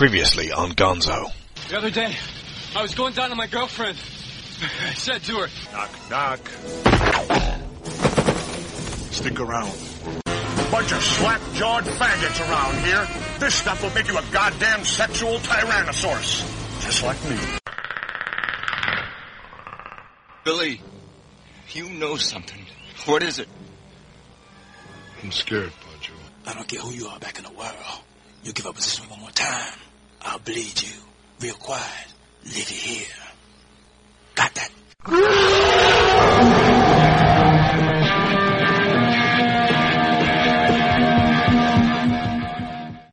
Previously on Gonzo. The other day, I was going down to my girlfriend. I said to her, Knock, knock. Stick around. Bunch of slap-jawed faggots around here. This stuff will make you a goddamn sexual tyrannosaurus. Just like me. Billy, you know something. What is it? I'm scared, Pancho. I don't care who you are back in the world. You give up position one more time, I'll bleed you. Real quiet. Leave you here. Got that?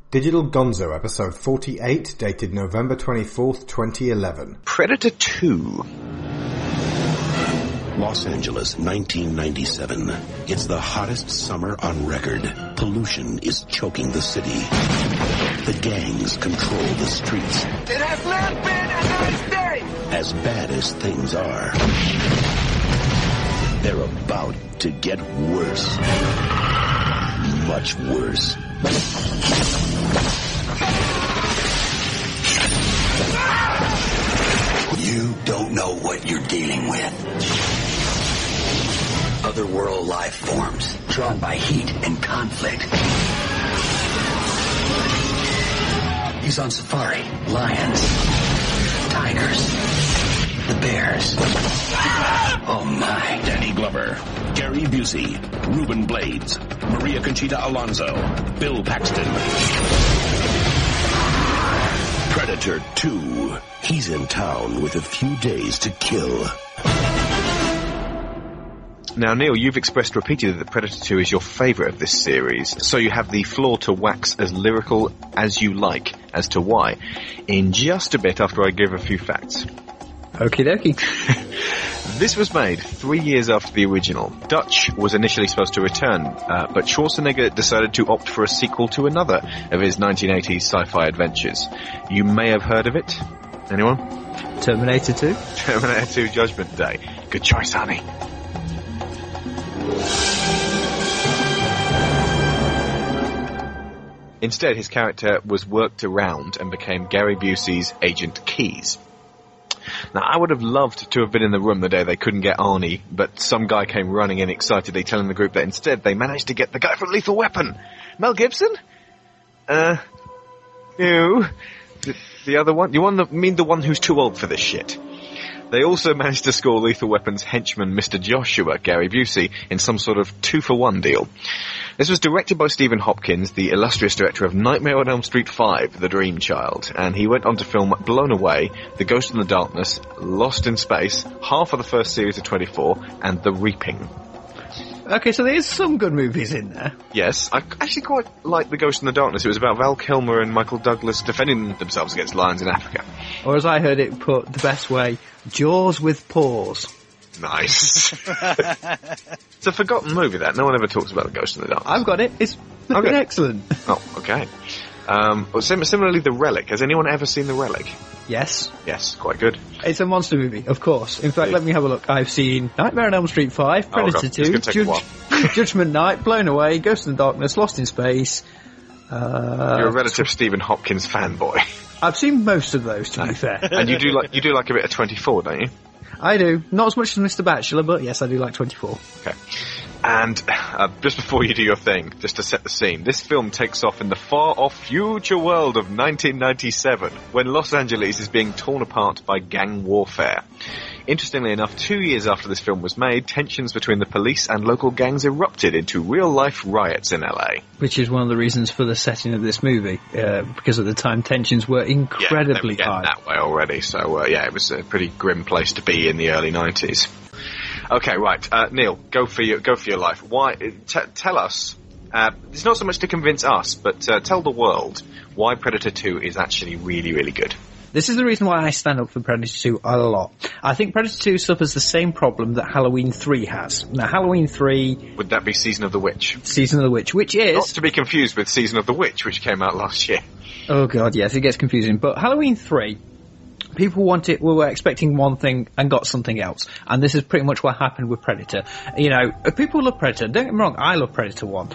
Digital Gonzo, episode 48, dated November 24th, 2011. Predator 2. Los Angeles, 1997. It's the hottest summer on record. Pollution is choking the city. The gangs control the streets. It has not been a nice day! As bad as things are, they're about to get worse. Much worse. You don't know what you're dealing with. Otherworld life forms, drawn by heat and conflict. He's on safari. Lions. Tigers. The bears. Oh my. Danny Glover, Gary Busey, Ruben Blades, Maria Conchita Alonso, Bill Paxton. Predator 2. He's in town with a few days to kill. Now, Neil, you've expressed repeatedly that Predator 2 is your favourite of this series, so you have the floor to wax as lyrical as you like as to why. In just a bit after I give a few facts. Okie dokie. This was made three years after the original. Dutch was initially supposed to return, uh, but Schwarzenegger decided to opt for a sequel to another of his 1980s sci-fi adventures. You may have heard of it. Anyone? Terminator 2. Terminator 2 Judgment Day. Good choice, honey. Instead, his character was worked around and became Gary Busey's Agent Keys. Now, I would have loved to have been in the room the day they couldn't get Arnie, but some guy came running in excitedly telling the group that instead they managed to get the guy from Lethal Weapon. Mel Gibson? Uh, who? The, the other one? You want the, mean the one who's too old for this shit? They also managed to score Lethal Weapon's henchman, Mr. Joshua, Gary Busey, in some sort of two-for-one deal. This was directed by Stephen Hopkins, the illustrious director of Nightmare on Elm Street 5, The Dream Child, and he went on to film Blown Away, The Ghost in the Darkness, Lost in Space, half of the first series of 24, and The Reaping. Okay, so there's some good movies in there. Yes, I actually quite like The Ghost in the Darkness. It was about Val Kilmer and Michael Douglas defending themselves against lions in Africa. Or as I heard it put the best way, Jaws with paws. Nice. it's a forgotten movie that no one ever talks about The Ghost in the Darkness. I've got it. It's Okay. excellent. Oh, okay. Um, but sim- similarly, The Relic. Has anyone ever seen The Relic? Yes. Yes, quite good. It's a monster movie, of course. In fact, let me have a look. I've seen Nightmare on Elm Street 5, Oh, Predator it's 2, gonna take a while. Judgment Night, Blown Away, Ghost in the Darkness, Lost in Space. Uh, You're a relative Stephen Hopkins fanboy, I've seen most of those, to be fair. and you do like you do like a bit of 24, don't you? I do. Not as much as Mr. Bachelor, but yes, I do like 24. Okay. And uh, just before you do your thing, just to set the scene, this film takes off in the far-off future world of 1997, when Los Angeles is being torn apart by gang warfare. Interestingly enough, two years after this film was made, tensions between the police and local gangs erupted into real-life riots in LA. Which is one of the reasons for the setting of this movie, uh, because at the time tensions were Yeah, they were incredibly high. that way already. So uh, yeah, it was a pretty grim place to be in the early nineties. Okay, right, uh, Neil, go for your go for your life. Why? T- tell us. Uh, it's not so much to convince us, but uh, tell the world why Predator Two is actually really, really good. This is the reason why I stand up for Predator 2 a lot. I think Predator 2 suffers the same problem that Halloween 3 has. Now, Halloween 3, Would that be Season of the Witch? Season of the Witch, which is... Not to be confused with Season of the Witch, which came out last year. Oh god, yes, it gets confusing. But Halloween 3, people wanted, we were expecting one thing and got something else. And this is pretty much what happened with Predator. You know, people love Predator. Don't get me wrong, I love Predator 1.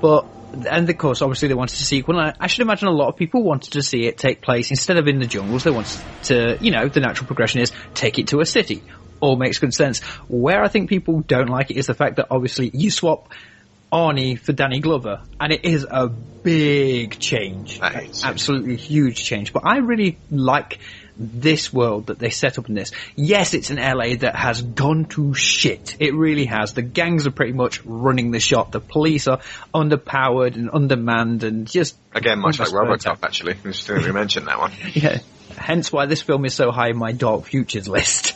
But and of course, obviously they wanted a sequel. And I, I should imagine a lot of people wanted to see it take place instead of in the jungles. They wanted to, you know, the natural progression is take it to a city. All makes good sense. Where I think people don't like it is the fact that obviously you swap Arnie for Danny Glover, and it is a big change, That is, yeah. absolutely huge change. But I really like this world that they set up in this. Yes, it's an LA that has gone to shit. It really has. The gangs are pretty much running the shop. The police are underpowered and undermanned and just Again, much like Robocop, actually. Interesting that we mentioned that one. yeah. Hence why this film is so high in my dark futures list.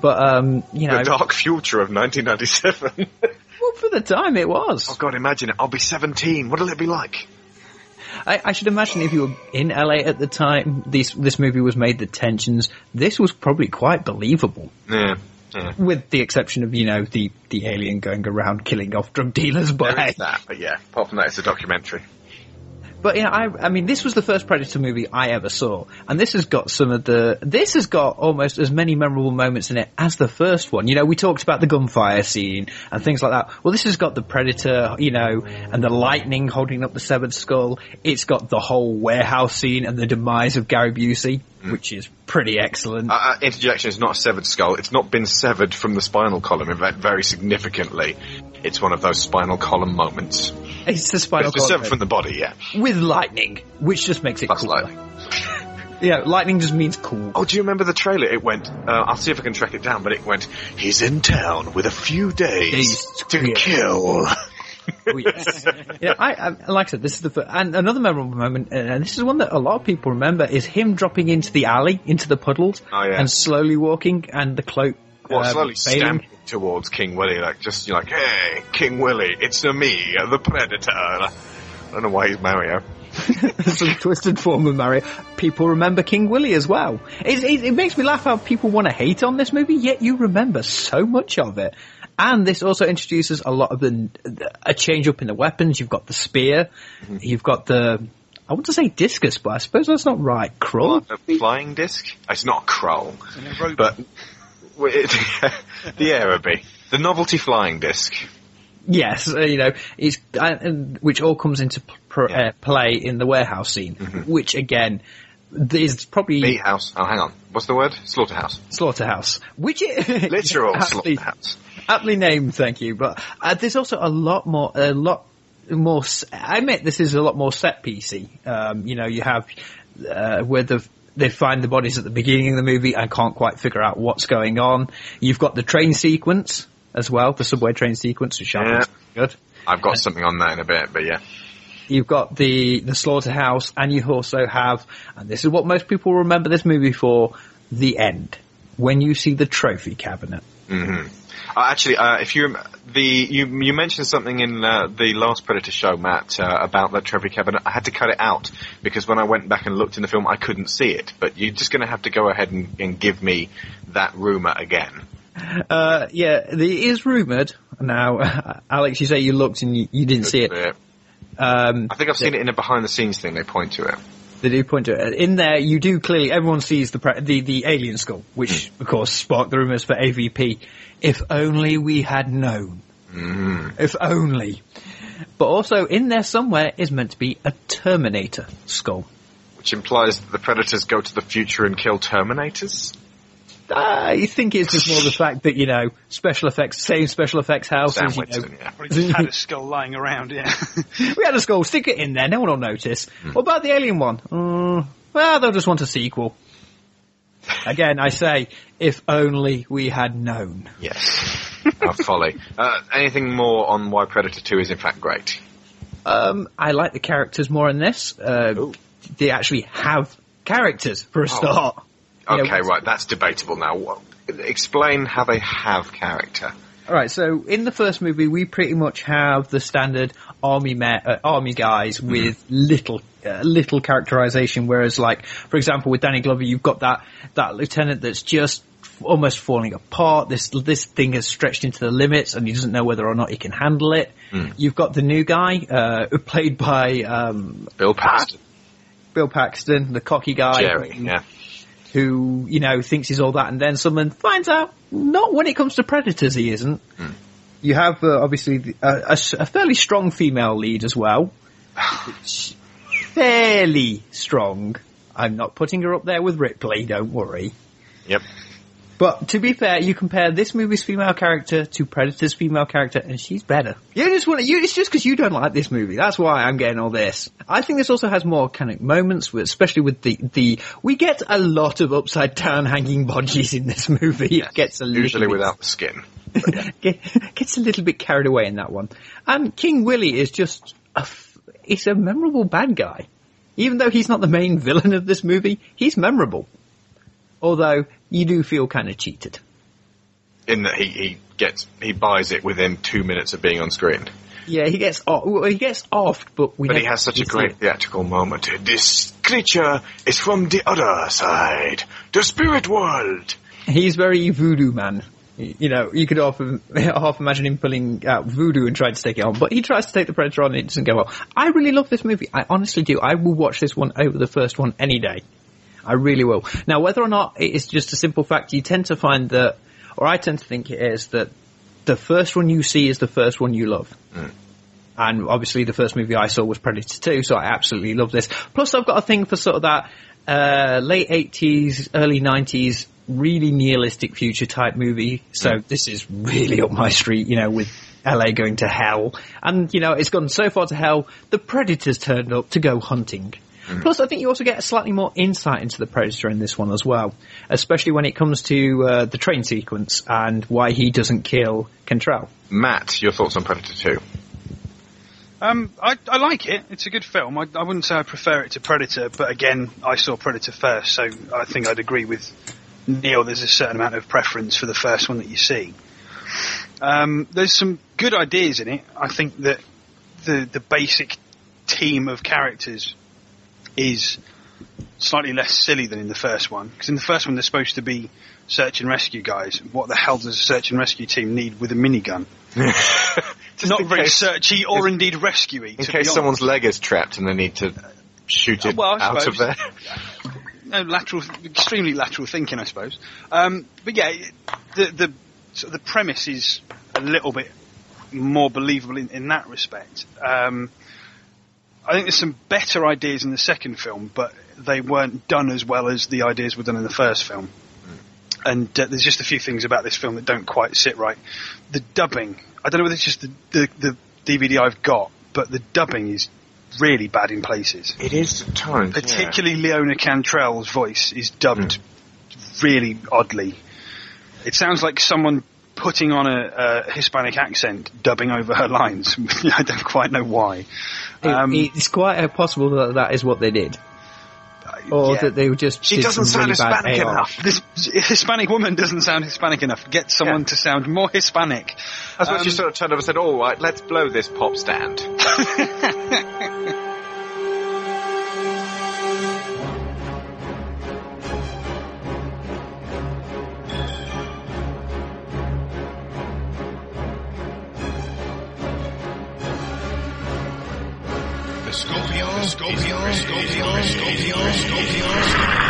But um, you know, The dark future of 1997. well, for the time it was. oh god, imagine it. I'll be 17. What'll it be like? I, I should imagine if you were in LA at the time, this this movie was made. The tensions. This was probably quite believable, Yeah. Yeah. with the exception of you know the the alien going around killing off drug dealers. But There that, but yeah. Apart from that, it's a documentary. But yeah, I, I mean, this was the first Predator movie I ever saw, and this has got some of the, this has got almost as many memorable moments in it as the first one. You know, we talked about the gunfire scene and things like that. Well, this has got the Predator, you know, and the lightning holding up the severed skull. It's got the whole warehouse scene and the demise of Gary Busey, which is pretty excellent. Uh, interjection is not a severed skull. It's not been severed from the spinal column. In fact, very significantly, it's one of those spinal column moments. it's the spinal It's column severed from the body, yeah. with lightning, which just makes it Plus cool. lightning. Yeah, lightning just means cool. Oh, do you remember the trailer? It went, uh, I'll see if I can track it down, but it went, he's in town with a few days Days to to kill. Oh, yes. yeah, I, I like I said, this is the fir- and another memorable moment, and this is one that a lot of people remember, is him dropping into the alley, into the puddles, Oh, yeah. and slowly walking, and the cloak. Well, um, slowly stamping towards King Willie, like, just, you're like, hey, King Willie, it's a me, the Predator. I don't know why he's Mario. Some twisted form of Mario. People remember King Willie as well. It, it, it makes me laugh how people want to hate on this movie, yet you remember so much of it. And this also introduces a lot of the a change up in the weapons. You've got the spear, Mm-hmm. you've got the I want to say discus, but I suppose that's not right. Crawl. A flying disc? It's not a crow, but it, the Aerobie, the novelty flying disc. Yes, uh, you know, it's uh, which all comes into pr- Yeah. uh, play in the warehouse scene, which again is probably Meat house. Oh, hang on. What's the word? Slaughterhouse. slaughterhouse, which is Literal slaughterhouse. Aptly named. Thank you, but uh, there's also a lot more, a lot more. I admit this is a lot more set piecey. Um, you know, you have uh, where the they find the bodies at the beginning of the movie and can't quite figure out what's going on. You've got the train sequence as well, the subway train sequence, which Yeah. good. I've got something on that in a bit, but yeah. You've got the the slaughterhouse, and you also have, and this is what most people remember this movie for: the end when you see the trophy cabinet. Uh, actually, uh, if you the you you mentioned something in uh, the last Predator show, Matt, uh, about that trophy cabinet. I had to cut it out because when I went back and looked in the film, I couldn't see it. But you're just going to have to go ahead and, and give me that rumor again. Uh, yeah, it is rumored. Now, Alex, you say you looked and you, you didn't see it. Yeah. Um, I think I've seen it in a behind the scenes thing. They point to it. They do point to it. In there, you do clearly, everyone sees the pre- the, the alien skull, which, hmm. of course, sparked the rumors for AVP. If only we had known. Hmm. If only. But also, in there somewhere is meant to be a Terminator skull. Which implies that the Predators go to the future and kill Terminators? I think it's just more the fact that, you know, special effects, same special effects houses, Sam you know, yeah. Just had a skull lying around, yeah. we had a skull, stick it in there, no one will notice. What about the alien one? Uh, well, they'll just want a sequel. Again, I say, if only we had known. Yes. Our folly. Uh, anything more on why Predator 2 is in fact great? Um, I like the characters more in this. Uh, they actually have characters for a start. You know, Okay, right, that's debatable now. What, explain how they have character. All right, so in the first movie, we pretty much have the standard army ma- uh, army guys with little uh, little characterization. Whereas, like for example, with Danny Glover, you've got that that lieutenant that's just almost falling apart. This this thing has stretched into the limits, and he doesn't know whether or not he can handle it. You've got the new guy, uh, played by um, Bill Paxton. Bill Paxton, the cocky guy, Jerry, yeah. Who you know thinks he's all that, and then someone finds out not when it comes to predators he isn't. You have uh, obviously the- a, a fairly strong female lead as well. Fairly strong. I'm not putting her up there with Ripley. Don't worry. Yep. But to be fair, you compare this movie's female character to Predator's female character, and she's better. You just want to, you, it's just because you don't like this movie. That's why I'm getting all this. I think this also has more kind of moments, with, especially with the, the, we get a lot of upside down hanging bodies in this movie. It gets a Usually bit- without the skin. gets a little bit carried away in that one. And King Willie is just a, f- he's a memorable bad guy. Even though he's not the main villain of this movie, he's memorable. Although you do feel kind of cheated. In that he, he gets he buys it within two minutes of being on screen. Yeah, he gets off. Well, he gets off, but we. But he has such a great it. theatrical moment. This creature is from the other side, the spirit world. He's very voodoo man. You know, you could often half imagine him pulling out voodoo and trying to take it on, but he tries to take the Predator on and it doesn't go well. I really love this movie. I honestly do. I will watch this one over the first one any day. I really will. Now, whether or not it is just a simple fact, you tend to find that, or I tend to think it is that the first one you see is the first one you love. And obviously the first movie I saw was Predator 2, so I absolutely love this. Plus I've got a thing for sort of that, uh, late 80s, early 90s, really nihilistic future type movie. So this is really up my street, you know, with LA going to hell. And, you know, it's gone so far to hell, the Predators turned up to go hunting. Plus, I think you also get a slightly more insight into the Predator in this one as well, especially when it comes to uh, the train sequence and why he doesn't kill Cantrell. Matt, your thoughts on Predator 2? Um, I, I like it. It's a good film. I, I wouldn't say I prefer it to Predator, but again, I saw Predator first, so I think I'd agree with Neil. There's a certain amount of preference for the first one that you see. Um, there's some good ideas in it. I think that the the basic team of characters is slightly less silly than in the first one. Because in the first one, they're supposed to be search and rescue guys. What the hell does a search and rescue team need with a minigun? It's not very case- searchy or indeed rescuey. In to case someone's leg is trapped and they need to shoot it Well, out of there. no lateral, extremely lateral thinking, I suppose. Um, but yeah, the the of the premise is a little bit more believable in, in that respect. Um, I think there's some better ideas in the second film, but they weren't done as well as the ideas were done in the first film. And uh, there's just a few things about this film that don't quite sit right. The dubbing, I don't know whether it's just the, the, the DVD I've got, but the dubbing is really bad in places. It is at times. yeah. Particularly Leona Cantrell's voice is dubbed really oddly. It sounds like someone putting on a, a Hispanic accent, dubbing over her lines. I don't quite know why. It- Um, it's quite uh, possible that that is what they did. Or yeah. that they were just She doesn't sound really Hispanic enough. This Hispanic woman doesn't sound Hispanic enough. Get someone Yeah. to sound more Hispanic. That's what she Um, sort of turned over and said, all right, let's blow this pop stand. Scorpion, Scorpion, Scorpion, Scorpion, Scorpion,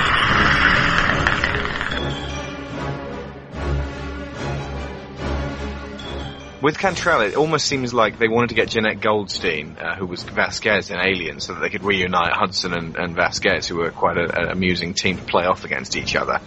With Cantrell, it almost seems like they wanted to get Jenette Goldstein, uh, who was Vasquez in Alien, so that they could reunite Hudson and, and Vasquez, who were quite an amusing team to play off against each other.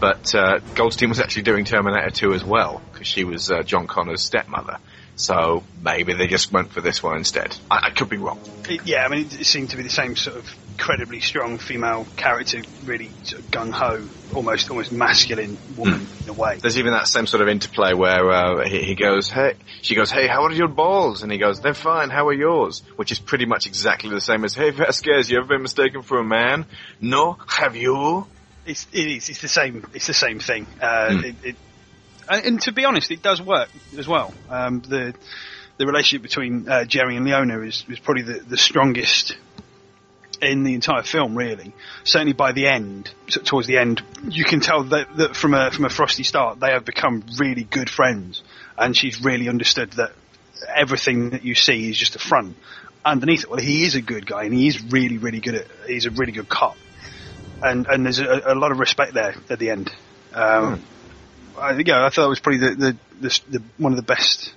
But uh, Goldstein was actually doing Terminator 2 as well, because she was uh, John Connor's stepmother. So maybe they just went for this one instead. I, I could be wrong. It- yeah, I mean, it, it seemed to be the same sort of incredibly strong female character, really sort of gung ho, almost almost masculine woman in a way. There's even that same sort of interplay where uh, he, he goes, "Hey," she goes, "Hey, how are your balls?" And he goes, "They're fine. How are yours?" Which is pretty much exactly the same as, "Hey, Vasquez, you ever been mistaken for a man?" No, have you? It's it is it's the same it's the same thing. Uh, it, it, and, and to be honest, it does work as well. Um, the the relationship between uh, Jerry and Leona is, is probably the, the strongest in the entire film, really. Certainly by the end, towards the end, you can tell that, that from a from a frosty start, they have become really good friends, and she's really understood that everything that you see is just a front. Underneath it, well, he is a good guy, and he is really, really good at. He's a really good cop, and and there's a, a lot of respect there at the end. Um, I yeah, I thought it was probably the, the, the, the one of the best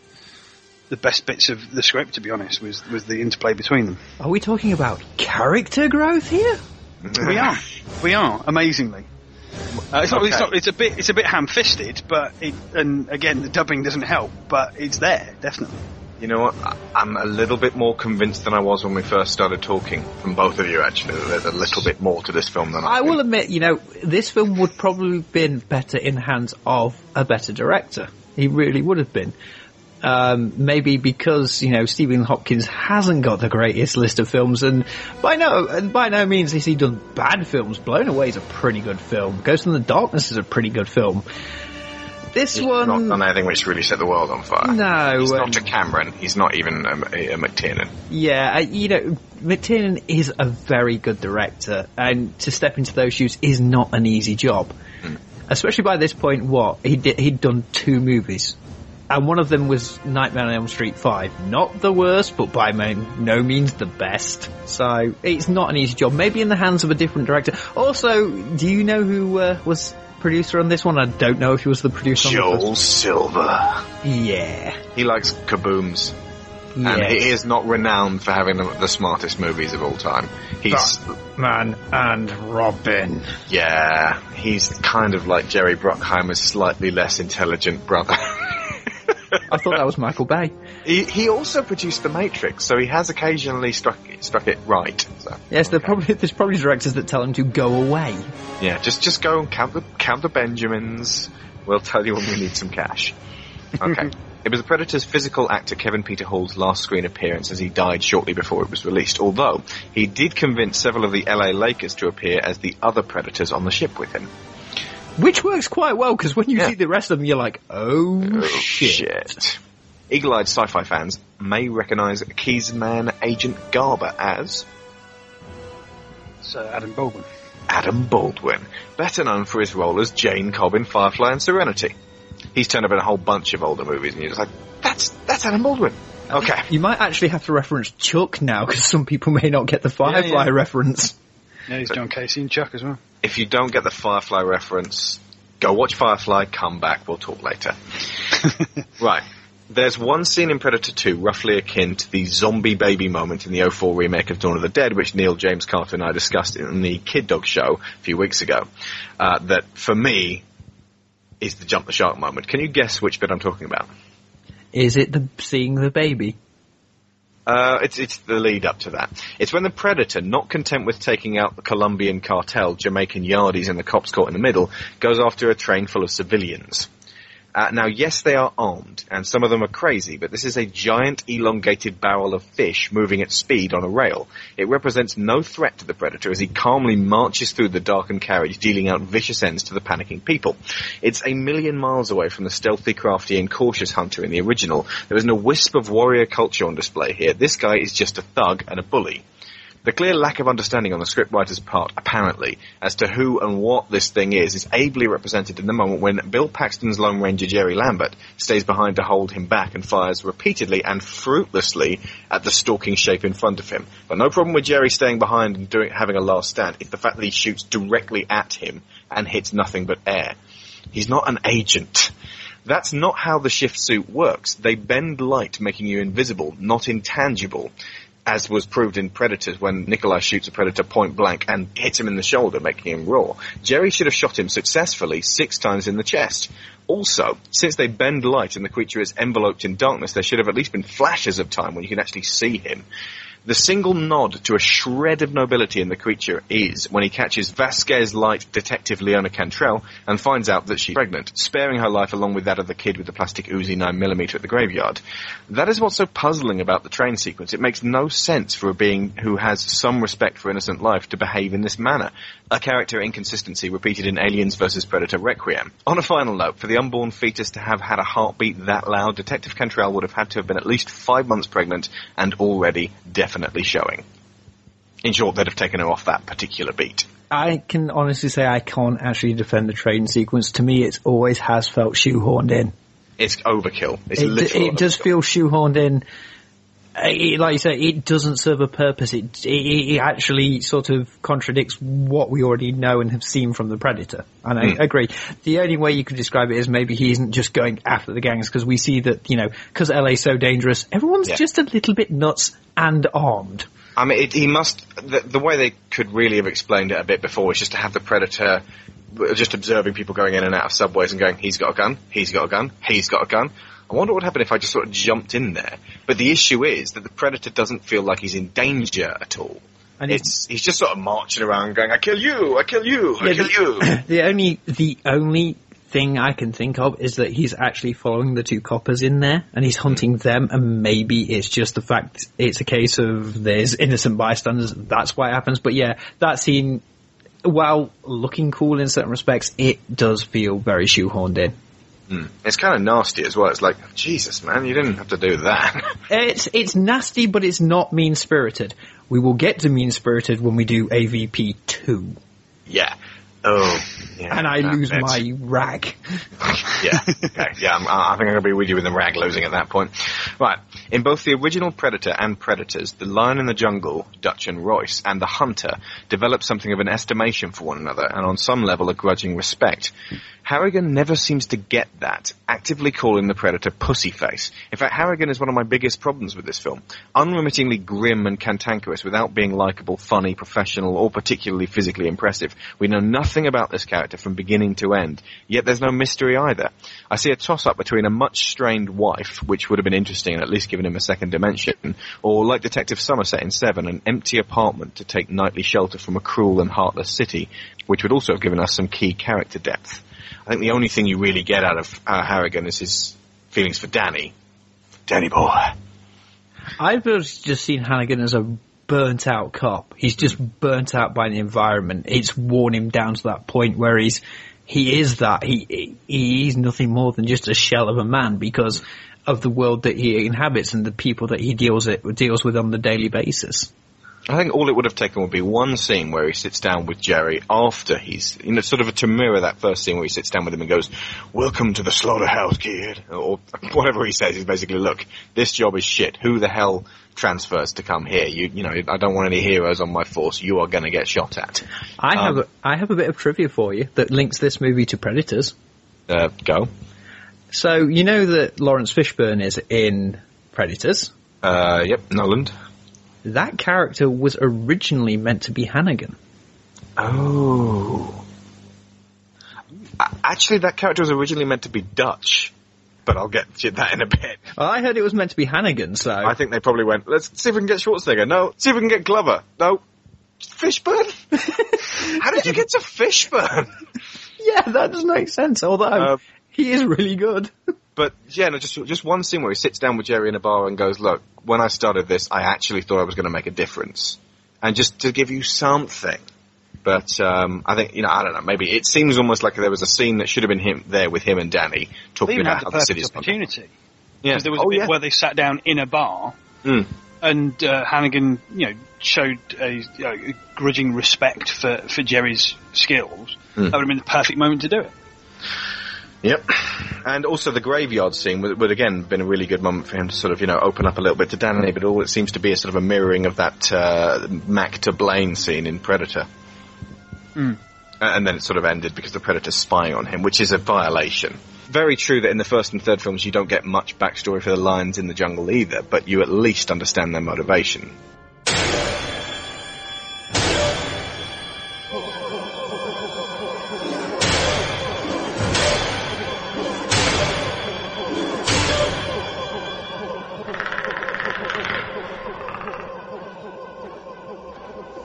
the best bits of the script. To be honest, was was the interplay between them. Are we talking about character growth here? we are, we are amazingly. Uh, it's, not, it's not. It's a bit. It's a bit ham-fisted, but it. And again, the dubbing doesn't help, but it's there definitely. You know what? I'm a little bit more convinced than I was when we first started talking, from both of you actually, that there's a little bit more to this film than I I will admit, you know, this film would probably have been better in the hands of a better director. He really would have been. Um, maybe because you know Stephen Hopkins hasn't got the greatest list of films, and by no and by no means has he done bad films. Blown Away is a pretty good film. Ghost in the Darkness is a pretty good film. This He's one, not done anything which really set the world on fire. No, He's um, not a Cameron. He's not even a, a, a McTiernan. Yeah, uh, you know, McTiernan is a very good director, and to step into those shoes is not an easy job. Especially by this point, what he did, he'd done two movies, and one of them was Nightmare on Elm Street Five. Not the worst, but by no means the best. So it's not an easy job. Maybe in the hands of a different director. Also, do you know who uh, was producer on this one? I don't know if he was the producer. on the Joel first- Silver. Yeah. He likes kabooms. And he is not renowned for having the, the smartest movies of all time. He's, Man and Robin. yeah, he's kind of like Jerry Bruckheimer's slightly less intelligent brother. I thought that was Michael Bay. He, he also produced The Matrix, so he has occasionally struck it, struck it right. So, Yes, there probably there's probably directors that tell him to go away. yeah, just just go and count the count the Benjamins. We'll tell you when we need some cash. Okay. It was the Predator's physical actor Kevin Peter Hall's last screen appearance as he died shortly before it was released, although he did convince several of the LA Lakers to appear as the other Predators on the ship with him. Which works quite well because when you Yeah. see the rest of them, you're like, oh, Oh, shit. shit. Eagle-eyed sci-fi fans may recognize Keys man Agent Garber as It's uh, Adam Baldwin. Adam Baldwin, better known for his role as Jayne Cobb in Firefly and Serenity. He's turned up in a whole bunch of older movies, and you're just like, that's that's Adam Baldwin. Okay. You might actually have to reference Chuck now because some people may not get the Firefly yeah. reference. Yeah, he's John Casey and Chuck as well. If you don't get the Firefly reference, go watch Firefly, come back, we'll talk later. right. There's one scene in Predator 2 roughly akin to the zombie baby moment in the 04 remake of Dawn of the Dead, which Neil James Carter and I discussed in the Kid Dog show a few weeks ago. Uh, that, for me, is the jump the shark moment. Can you guess which bit I'm talking about? Is it the seeing the baby? Uh, it's it's the lead up to that. It's when the Predator, not content with taking out the Colombian cartel, Jamaican Yardies and the cops caught in the middle, goes after a train full of civilians. Uh, now, yes, they are armed, and some of them are crazy, but this is a giant elongated barrel of fish moving at speed on a rail. It represents no threat to the Predator as he calmly marches through the darkened carriage, dealing out vicious ends to the panicking people. It's a million miles away from the stealthy, crafty, and cautious hunter in the original. There isn't a wisp of warrior culture on display here. This guy is just a thug and a bully. The clear lack of understanding on the scriptwriter's part, apparently, as to who and what this thing is, is ably represented in the moment when Bill Paxton's Lone Ranger Jerry Lambert stays behind to hold him back and fires repeatedly and fruitlessly at the stalking shape in front of him. But no problem with Jerry staying behind and doing having a last stand. It's the fact that he shoots directly at him and hits nothing but air. He's not an agent. That's not how the shift suit works. They bend light, making you invisible, not intangible as was proved in Predators when Nikolai shoots a Predator point blank and hits him in the shoulder, making him roar. Jerry should have shot him successfully six times in the chest. Also, since they bend light and the creature is enveloped in darkness, there should have at least been flashes of time when you can actually see him. The single nod to a shred of nobility in the creature is when he catches Vasquez light detective Leona Cantrell and finds out that she's pregnant, sparing her life along with that of the kid with the plastic Uzi 9mm at the graveyard. That is what's so puzzling about the train sequence. It makes no sense for a being who has some respect for innocent life to behave in this manner. A character inconsistency repeated in Aliens vs. Predator Requiem. On a final note, for the unborn fetus to have had a heartbeat that loud, Detective Cantrell would have had to have been at least five months pregnant and already definitely showing. In short, they'd have taken her off that particular beat. I can honestly say I can't actually defend the train sequence. To me, it always has felt shoehorned in. It's overkill. It's It, literal it does feel shoehorned in. It, like you say, it doesn't serve a purpose. It, it, it actually sort of contradicts what we already know and have seen from the Predator. And I Mm. agree. The only way you could describe it is maybe he isn't just going after the gangs because we see that, you know, because LA's so dangerous, everyone's Yeah. just a little bit nuts and armed. I mean, it, he must. The, the way they could really have explained it a bit before is just to have the predator just observing people going in and out of subways and going, "He's got a gun. He's got a gun. He's got a gun." I wonder what would happen if I just sort of jumped in there. But the issue is that the predator doesn't feel like he's in danger at all. And it's he's just sort of marching around going, "I kill you! I kill you! I Yeah, kill you!" the only the only thing I can think of is that he's actually following the two coppers in there and he's hunting them and maybe it's just the fact it's a case of there's innocent bystanders that's why it happens but yeah that scene while looking cool in certain respects it does feel very shoehorned in Mm. It's kind of nasty as well. It's like, Jesus, man, you didn't have to do that. it's it's nasty but it's not mean spirited we will get to mean spirited when we do AVP 2 yeah. Oh. Yeah. and I lose my rag yeah, okay, yeah. I'm, I think I'm going to be with you with the rag losing at that point. Right. In both the original Predator and Predators, the Lion in the Jungle, Dutch and Royce, and the Hunter develop something of an estimation for one another, and on some level a grudging respect. Harrigan never seems to get that, actively calling the Predator pussyface. In fact, Harrigan is one of my biggest problems with this film. Unremittingly grim and cantankerous without being likable, funny, professional, or particularly physically impressive. We know nothing about this character from beginning to end, yet there's no mystery either. I see a toss-up between a much strained wife, which would have been interesting and at least given him a second dimension, or like Detective Somerset in Seven, an empty apartment to take nightly shelter from a cruel and heartless city, which would also have given us some key character depth. I think the only thing you really get out of uh, Harrigan is his feelings for Danny. Danny boy. I've just seen Hannigan as a burnt out cop. He's just burnt out by the environment. It's worn him down to that point where he's he is that he he is nothing more than just a shell of a man because of the world that he inhabits and the people that he deals it deals with on the daily basis. I think all it would have taken would be one scene where he sits down with Jerry after he's, you know, sort of to mirror that first scene where he sits down with him and goes, "Welcome to the slaughterhouse, kid," or whatever he says. Is basically, look, this job is shit. Who the hell transfers to come here? You, you know, I don't want any heroes on my force. You are going to get shot at. I Um, have a, I have a bit of trivia for you that links this movie to Predators. Uh, go. So you know that Laurence Fishburne is in Predators. Uh, yep, Noland. That character was originally meant to be Hannigan. Oh. Actually, that character was originally meant to be Dutch, but I'll get to that in a bit. Well, I heard it was meant to be Hannigan, so I think they probably went, let's see if we can get Schwarzenegger. No. See if we can get Glover. No. Fishburne? How did you get to Fishburne? yeah, that does make sense. Although Um, he is really good. But yeah, no, just just one scene where he sits down with Jerry in a bar and goes, "Look, when I started this, I actually thought I was going to make a difference, and just to give you something." But um, I think you know, I don't know. Maybe it seems almost like there was a scene that should have been him there with him and Danny talking about had how the the city's opportunity. Yeah. There was a oh bit yeah. where they sat down in a bar, Mm. and uh, Hannigan, you know, showed a, a grudging respect for, for Jerry's skills. Mm. That would have been the perfect moment to do it. Yep. And also the graveyard scene would, would again been a really good moment for him to sort of, you know, open up a little bit to Danny, but all it seems to be a sort of a mirroring of that uh, Mac to Blain scene in Predator. Mm. And then it sort of ended because the Predator's spying on him, which is a violation. Very true that in the first and third films you don't get much backstory for the lions in the jungle either, but you at least understand their motivation.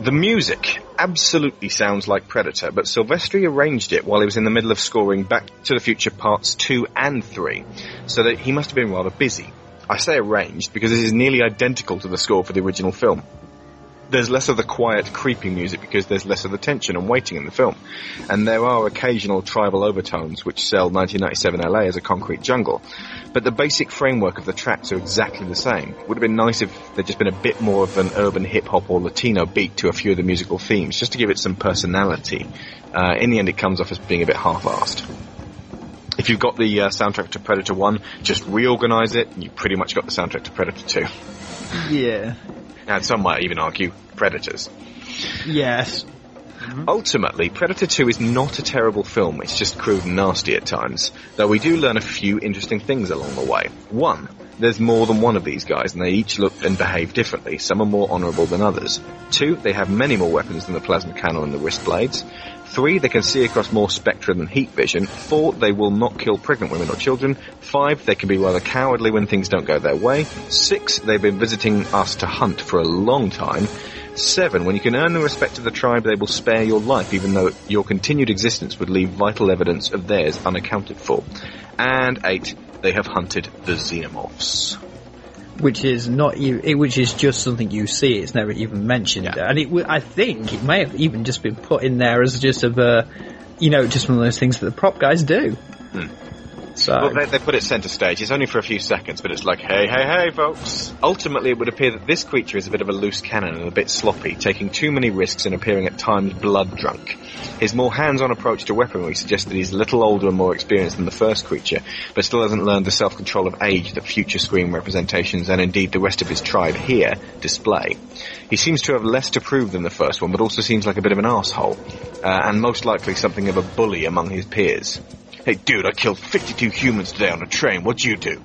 The music absolutely sounds like Predator, but Silvestri arranged it while he was in the middle of scoring Back to the Future Parts 2 and 3, so that he must have been rather busy. I say arranged because it is nearly identical to the score for the original film. There's less of the quiet, creeping music because there's less of the tension and waiting in the film. And there are occasional tribal overtones which sell 1997 LA as a concrete jungle. But the basic framework of the tracks are exactly the same. Would have been nice if there'd just been a bit more of an urban hip hop or Latino beat to a few of the musical themes, just to give it some personality. Uh, in the end, it comes off as being a bit half-assed. If you've got the uh, soundtrack to Predator 1, just reorganize it, and you pretty much got the soundtrack to Predator 2. Yeah. And some might even argue predators. Yes. Mm-hmm. Ultimately, Predator 2 is not a terrible film, it's just crude and nasty at times, though we do learn a few interesting things along the way. One, there's more than one of these guys, and they each look and behave differently. Some are more honourable than others. Two, they have many more weapons than the plasma cannon and the wrist blades. Three, they can see across more spectra than heat vision. Four, they will not kill pregnant women or children. Five, they can be rather cowardly when things don't go their way. Six, they've been visiting us to hunt for a long time. Seven, when you can earn the respect of the tribe, they will spare your life, even though your continued existence would leave vital evidence of theirs unaccounted for. And eight, they have hunted the xenomorphs. Which is not you, which is just something you see. It's never even mentioned, and it. I think it may have even just been put in there as just of a, you know, just one of those things that the prop guys do. Hmm. So Well, they, they put it centre stage. It's only for a few seconds, but it's like, hey, hey, hey, folks. Ultimately, it would appear that this creature is a bit of a loose cannon and a bit sloppy, taking too many risks and appearing at times blood drunk. His more hands-on approach to weaponry suggests that he's a little older and more experienced than the first creature, but still hasn't learned the self-control of age that future screen representations and indeed the rest of his tribe here display. He seems to have less to prove than the first one, but also seems like a bit of an asshole, uh, and most likely something of a bully among his peers. Hey dude, I killed 52 humans today on a train, what'd you do?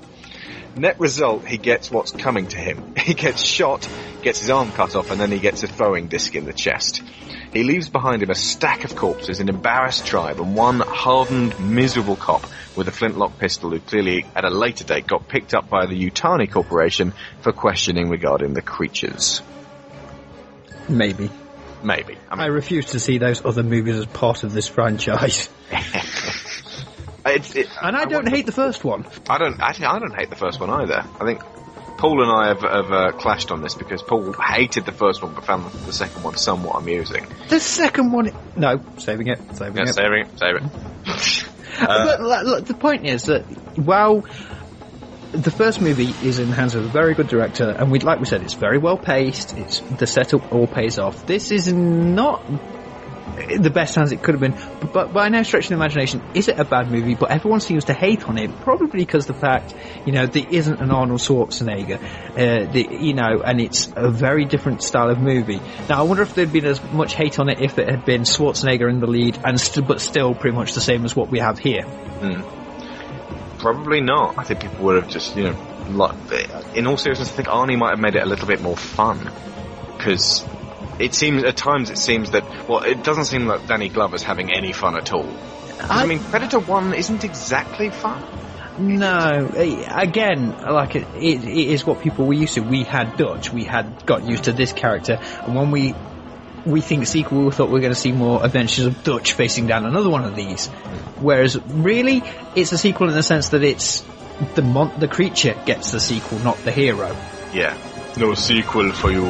Net result, he gets what's coming to him. He gets shot, gets his arm cut off, and then he gets a throwing disc in the chest. He leaves behind him a stack of corpses, an embarrassed tribe, and one hardened, miserable cop with a flintlock pistol who clearly, at a later date, got picked up by the Yutani Corporation for questioning regarding the creatures. maybe Maybe. I I refuse to see those other movies as part of this franchise, It, it, and I, don't hate the first one. I don't. Actually, I don't hate the first one either. I think Paul and I have, have uh, clashed on this because Paul hated the first one but found the, second one somewhat amusing. The second one, no, saving it, saving Yeah, it. saving it, save it. but like, look, the point is that while the first movie is in the hands of a very good director, and we like we said, it's very well paced. It's the setup all pays off. This is not the best hands it could have been, but, but by no stretch of the imagination, is it a bad movie? But everyone seems to hate on it, probably because the fact, you know, there isn't an Arnold Schwarzenegger, uh, the, you know, and it's a very different style of movie. Now, I wonder if there'd been as much hate on it if it had been Schwarzenegger in the lead, and st- but still pretty much the same as what we have here. Probably not. I think people would have just, you know, like, in all seriousness, I think Arnie might have made it a little bit more fun. Because it seems, at times it seems that, well, it doesn't seem like Danny Glover's having any fun at all. I, mean, Predator 1 isn't exactly fun. No, eh, again, like it, it, it is what people were used to. We had Dutch, we had got used to this character, and when we we think sequel, we thought we were going to see more adventures of Dutch facing down another one of these. Whereas, really, it's a sequel in the sense that it's the mon- the creature gets the sequel, not the hero. Yeah. No sequel for you.